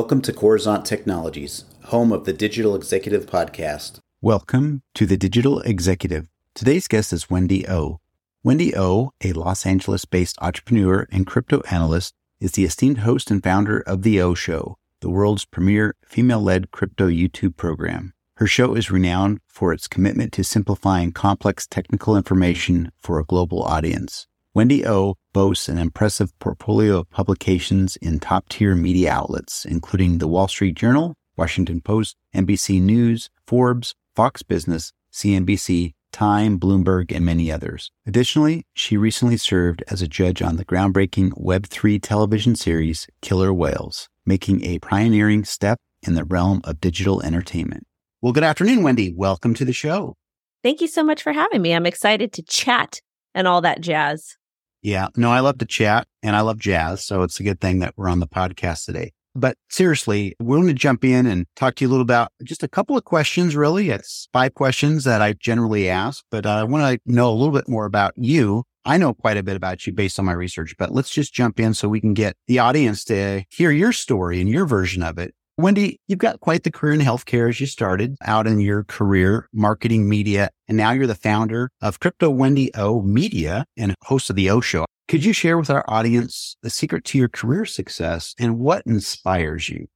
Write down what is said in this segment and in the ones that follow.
Welcome to Coruzant Technologies, home of the Digital Executive Podcast. Welcome to the Digital Executive. Today's guest is Wendy O. Wendy O, a Los Angeles based entrepreneur and crypto analyst, is the esteemed host and founder of The O Show, the world's premier female led crypto YouTube program. Her show is renowned for its commitment to simplifying complex technical information for a global audience. Wendy O boasts an impressive portfolio of publications in top tier media outlets, including the Wall Street Journal, Washington Post, NBC News, Forbes, Fox Business, CNBC, Time, Bloomberg, and many others. Additionally, she recently served as a judge on the groundbreaking Web3 television series Killer Whales, making a pioneering step in the realm of digital entertainment. Well, good afternoon, Wendy. Welcome to the show. Thank you so much for having me. I'm excited to chat and all that jazz. Yeah, no, I love to chat and I love jazz. So it's a good thing that we're on the podcast today. But seriously, we're going to jump in and talk to you a little about just a couple of questions, really. It's five questions that I generally ask, but I want to know a little bit more about you. I know quite a bit about you based on my research, but let's just jump in so we can get the audience to hear your story and your version of it. Wendy, you've got quite the career in healthcare as you started out in your career, marketing media, and now you're the founder of Crypto Wendy O Media and host of the O Show. Could you share with our audience the secret to your career success and what inspires you?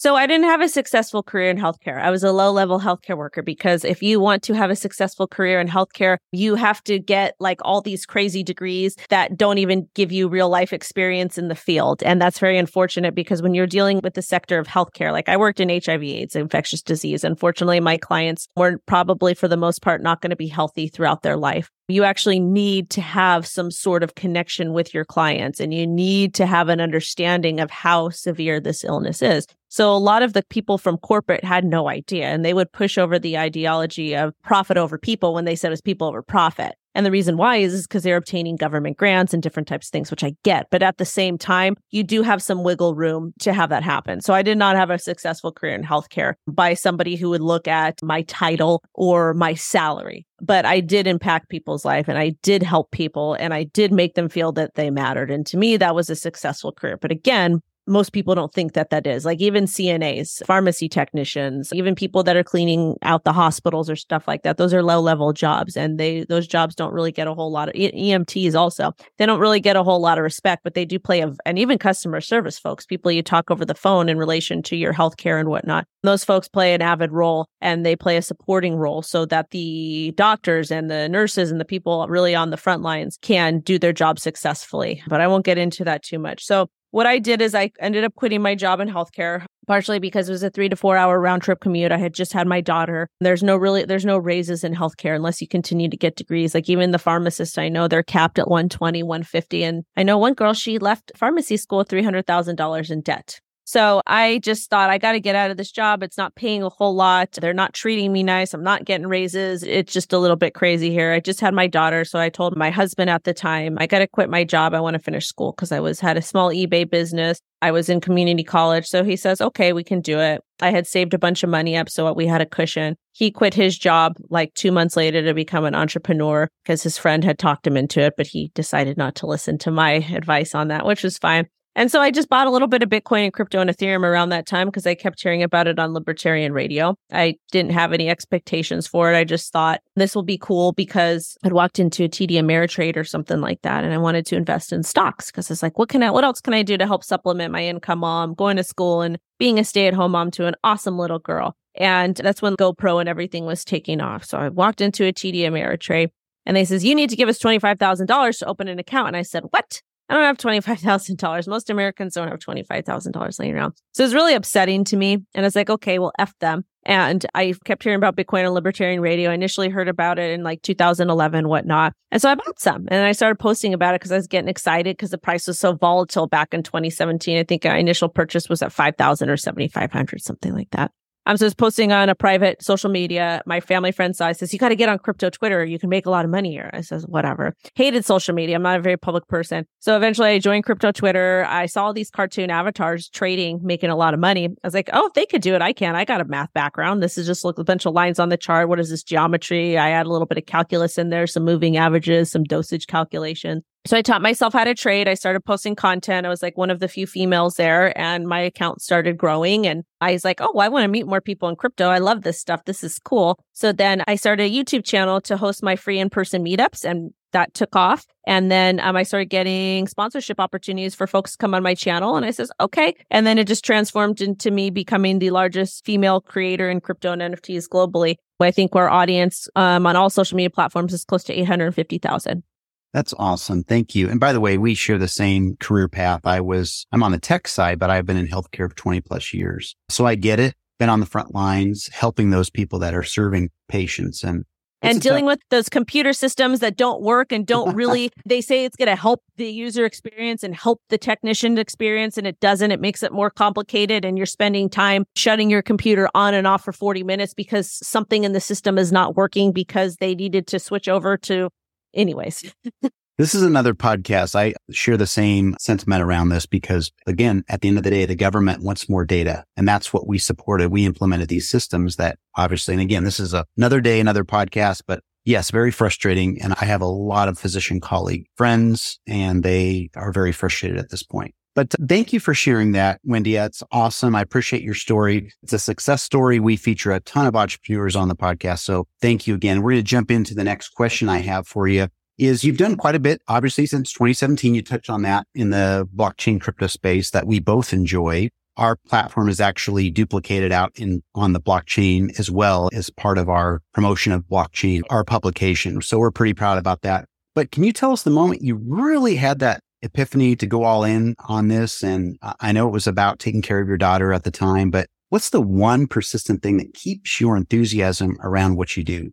So I didn't have a successful career in healthcare. I was a low level healthcare worker because if you want to have a successful career in healthcare, you have to get like all these crazy degrees that don't even give you real life experience in the field. And that's very unfortunate because when you're dealing with the sector of healthcare, like I worked in HIV AIDS, infectious disease. Unfortunately, my clients were probably for the most part not going to be healthy throughout their life you actually need to have some sort of connection with your clients and you need to have an understanding of how severe this illness is. So a lot of the people from corporate had no idea and they would push over the ideology of profit over people when they said it was people over profit. And the reason why is because they're obtaining government grants and different types of things, which I get. But at the same time, you do have some wiggle room to have that happen. So I did not have a successful career in healthcare by somebody who would look at my title or my salary. But I did impact people's life and I did help people and I did make them feel that they mattered. And to me, that was a successful career. But again, most people don't think that that is. Like even CNAs, pharmacy technicians, even people that are cleaning out the hospitals or stuff like that. Those are low level jobs and they those jobs don't really get a whole lot of EMTs also. They don't really get a whole lot of respect, but they do play a and even customer service folks, people you talk over the phone in relation to your healthcare and whatnot. Those folks play an avid role and they play a supporting role so that the doctors and the nurses and the people really on the front lines can do their job successfully. But I won't get into that too much. So what I did is I ended up quitting my job in healthcare, partially because it was a three to four hour round trip commute. I had just had my daughter. There's no really, there's no raises in healthcare unless you continue to get degrees. Like even the pharmacists I know, they're capped at 120, 150. And I know one girl, she left pharmacy school $300,000 in debt. So I just thought I got to get out of this job. It's not paying a whole lot. They're not treating me nice. I'm not getting raises. It's just a little bit crazy here. I just had my daughter, so I told my husband at the time, I got to quit my job. I want to finish school because I was had a small eBay business. I was in community college. So he says, "Okay, we can do it." I had saved a bunch of money up so we had a cushion. He quit his job like 2 months later to become an entrepreneur because his friend had talked him into it, but he decided not to listen to my advice on that, which was fine. And so I just bought a little bit of Bitcoin and crypto and Ethereum around that time because I kept hearing about it on libertarian radio. I didn't have any expectations for it. I just thought this will be cool because I'd walked into a TD Ameritrade or something like that and I wanted to invest in stocks because it's like, what can I, what else can I do to help supplement my income while I'm going to school and being a stay at home mom to an awesome little girl. And that's when GoPro and everything was taking off. So I walked into a TD Ameritrade and they says, you need to give us $25,000 to open an account. And I said, what? I don't have $25,000. Most Americans don't have $25,000 laying around. So it's really upsetting to me. And it's like, okay, well, F them. And I kept hearing about Bitcoin on libertarian radio. I initially heard about it in like 2011, whatnot. And so I bought some and I started posting about it because I was getting excited because the price was so volatile back in 2017. I think our initial purchase was at 5,000 or 7,500, something like that. I'm just posting on a private social media. My family friend side says, you got to get on crypto Twitter. You can make a lot of money here. I says, whatever. Hated social media. I'm not a very public person. So eventually I joined crypto Twitter. I saw these cartoon avatars trading, making a lot of money. I was like, oh, if they could do it, I can. I got a math background. This is just like a bunch of lines on the chart. What is this geometry? I add a little bit of calculus in there, some moving averages, some dosage calculation. So I taught myself how to trade. I started posting content. I was like one of the few females there and my account started growing. And I was like, oh, I want to meet more people in crypto. I love this stuff. This is cool. So then I started a YouTube channel to host my free in person meetups and that took off. And then um, I started getting sponsorship opportunities for folks to come on my channel. And I says, okay. And then it just transformed into me becoming the largest female creator in crypto and NFTs globally. I think our audience um, on all social media platforms is close to 850,000. That's awesome. Thank you. And by the way, we share the same career path. I was, I'm on the tech side, but I've been in healthcare for 20 plus years. So I get it. Been on the front lines, helping those people that are serving patients and and dealing tough- with those computer systems that don't work and don't really they say it's going to help the user experience and help the technician experience and it doesn't it makes it more complicated and you're spending time shutting your computer on and off for 40 minutes because something in the system is not working because they needed to switch over to anyways. This is another podcast. I share the same sentiment around this because again, at the end of the day, the government wants more data and that's what we supported. We implemented these systems that obviously, and again, this is a, another day, another podcast, but yes, very frustrating. And I have a lot of physician colleague friends and they are very frustrated at this point. But thank you for sharing that, Wendy. That's awesome. I appreciate your story. It's a success story. We feature a ton of entrepreneurs on the podcast. So thank you again. We're going to jump into the next question I have for you is you've done quite a bit, obviously, since 2017. You touched on that in the blockchain crypto space that we both enjoy. Our platform is actually duplicated out in on the blockchain as well as part of our promotion of blockchain, our publication. So we're pretty proud about that. But can you tell us the moment you really had that epiphany to go all in on this? And I know it was about taking care of your daughter at the time, but what's the one persistent thing that keeps your enthusiasm around what you do?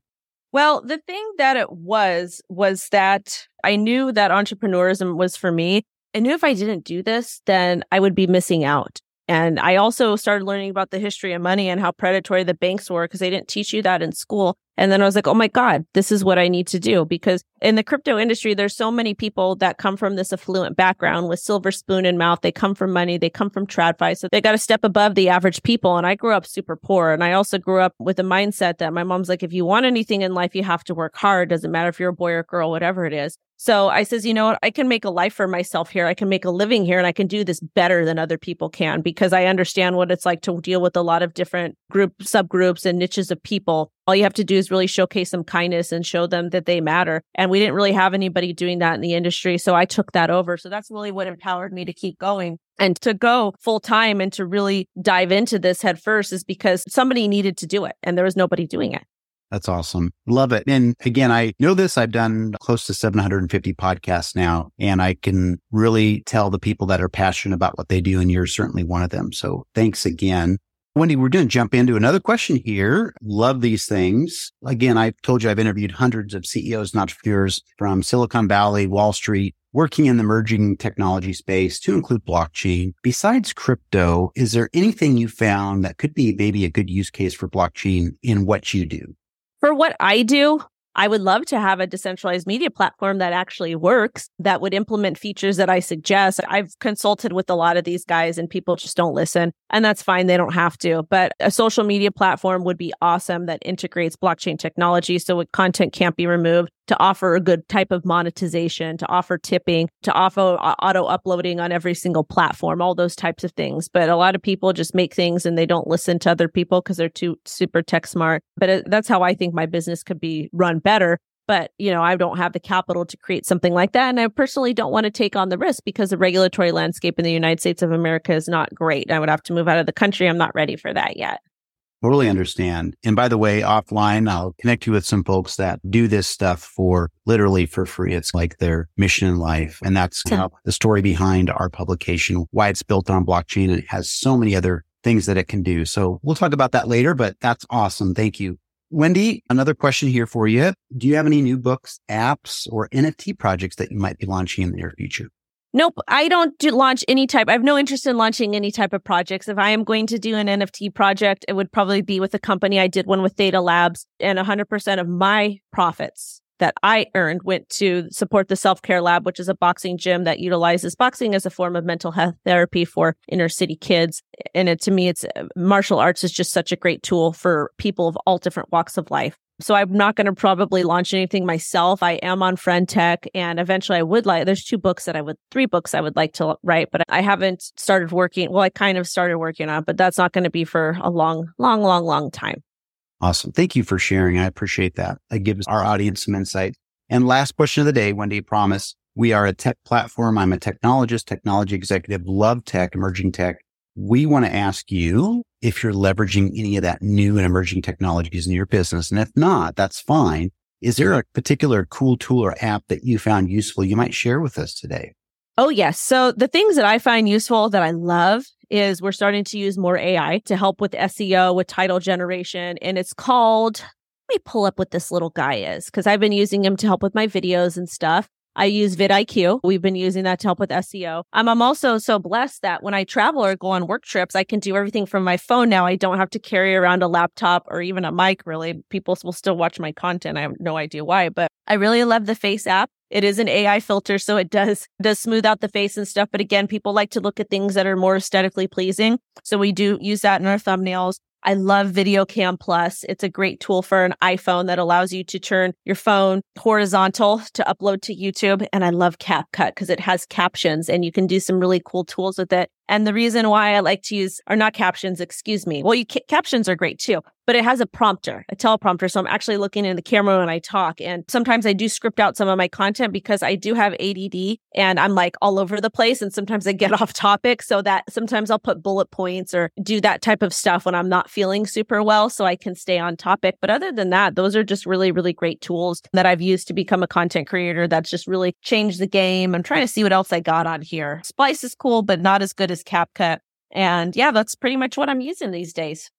Well, the thing that it was, was that I knew that entrepreneurism was for me. I knew if I didn't do this, then I would be missing out. And I also started learning about the history of money and how predatory the banks were because they didn't teach you that in school. And then I was like, oh my God, this is what I need to do. Because in the crypto industry, there's so many people that come from this affluent background with silver spoon in mouth. They come from money. They come from TradFi. So they got to step above the average people. And I grew up super poor. And I also grew up with a mindset that my mom's like, if you want anything in life, you have to work hard. Doesn't matter if you're a boy or girl, whatever it is. So I says, you know what? I can make a life for myself here. I can make a living here and I can do this better than other people can because I understand what it's like to deal with a lot of different group subgroups and niches of people all you have to do is really showcase some kindness and show them that they matter. And we didn't really have anybody doing that in the industry. So I took that over. So that's really what empowered me to keep going. And to go full time and to really dive into this head first is because somebody needed to do it and there was nobody doing it. That's awesome. Love it. And again, I know this. I've done close to 750 podcasts now, and I can really tell the people that are passionate about what they do. And you're certainly one of them. So thanks again. Wendy, we're going to jump into another question here. Love these things. Again, I've told you I've interviewed hundreds of CEOs and entrepreneurs from Silicon Valley, Wall Street, working in the emerging technology space to include blockchain. Besides crypto, is there anything you found that could be maybe a good use case for blockchain in what you do? For what I do, I would love to have a decentralized media platform that actually works, that would implement features that I suggest. I've consulted with a lot of these guys and people just don't listen. And that's fine. They don't have to. But a social media platform would be awesome that integrates blockchain technology so content can't be removed to offer a good type of monetization, to offer tipping, to offer auto uploading on every single platform, all those types of things. But a lot of people just make things and they don't listen to other people because they're too super tech smart. But uh, that's how I think my business could be run better. But, you know, I don't have the capital to create something like that. And I personally don't want to take on the risk because the regulatory landscape in the United States of America is not great. I would have to move out of the country. I'm not ready for that yet. Totally understand. And by the way, offline, I'll connect you with some folks that do this stuff for literally for free. It's like their mission in life. And that's the story behind our publication, why it's built on blockchain. And it has so many other things that it can do. So we'll talk about that later, but that's awesome. Thank you. Wendy, another question here for you. Do you have any new books, apps, or NFT projects that you might be launching in the near future? Nope, I don't do launch any type. I have no interest in launching any type of projects. If I am going to do an NFT project, it would probably be with a company. I did one with Theta Labs, and 100% of my profits that I earned went to support the Self Care Lab, which is a boxing gym that utilizes boxing as a form of mental health therapy for inner city kids. And it, to me, it's martial arts is just such a great tool for people of all different walks of life. So I'm not going to probably launch anything myself. I am on Friend Tech and eventually I would like, there's two books that I would, three books I would like to write, but I haven't started working. Well, I kind of started working on, but that's not going to be for a long, long, long, long time. Awesome. Thank you for sharing. I appreciate that. That gives our audience some insight. And last question of the day, Wendy, promise. We are a tech platform. I'm a technologist, technology executive, love tech, emerging tech. We want to ask you if you're leveraging any of that new and emerging technologies in your business. And if not, that's fine. Is there a particular cool tool or app that you found useful you might share with us today? Oh, yes. So the things that I find useful that I love is we're starting to use more AI to help with SEO, with title generation. And it's called, let me pull up what this little guy is because I've been using him to help with my videos and stuff. I use vidIQ. We've been using that to help with SEO. Um, I'm also so blessed that when I travel or go on work trips, I can do everything from my phone now. I don't have to carry around a laptop or even a mic, really. People will still watch my content. I have no idea why, but I really love the Face app. It is an AI filter, so it does does smooth out the face and stuff. But again, people like to look at things that are more aesthetically pleasing. So we do use that in our thumbnails. I love Video Cam Plus. It's a great tool for an iPhone that allows you to turn your phone horizontal to upload to YouTube. And I love CapCut because it has captions and you can do some really cool tools with it. And the reason why I like to use are not captions, excuse me. Well, you ca- captions are great too, but it has a prompter, a teleprompter. So I'm actually looking in the camera when I talk. And sometimes I do script out some of my content because I do have ADD and I'm like all over the place. And sometimes I get off topic so that sometimes I'll put bullet points or do that type of stuff when I'm not feeling super well so I can stay on topic. But other than that, those are just really, really great tools that I've used to become a content creator that's just really changed the game. I'm trying to see what else I got on here. Splice is cool, but not as good as CapCut. And yeah, that's pretty much what I'm using these days.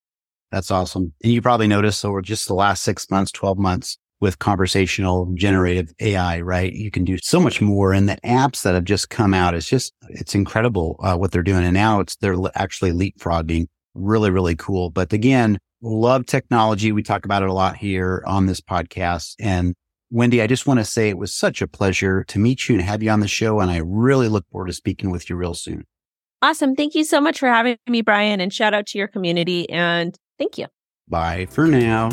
That's awesome. And you probably noticed over just the last six months, 12 months with conversational generative AI, right? You can do so much more. And the apps that have just come out, it's just, it's incredible uh, what they're doing. And now it's, they're actually leapfrogging. Really, really cool. But again, love technology. We talk about it a lot here on this podcast. And Wendy, I just want to say it was such a pleasure to meet you and have you on the show. And I really look forward to speaking with you real soon. Awesome. Thank you so much for having me, Brian, and shout out to your community. And thank you. Bye for now.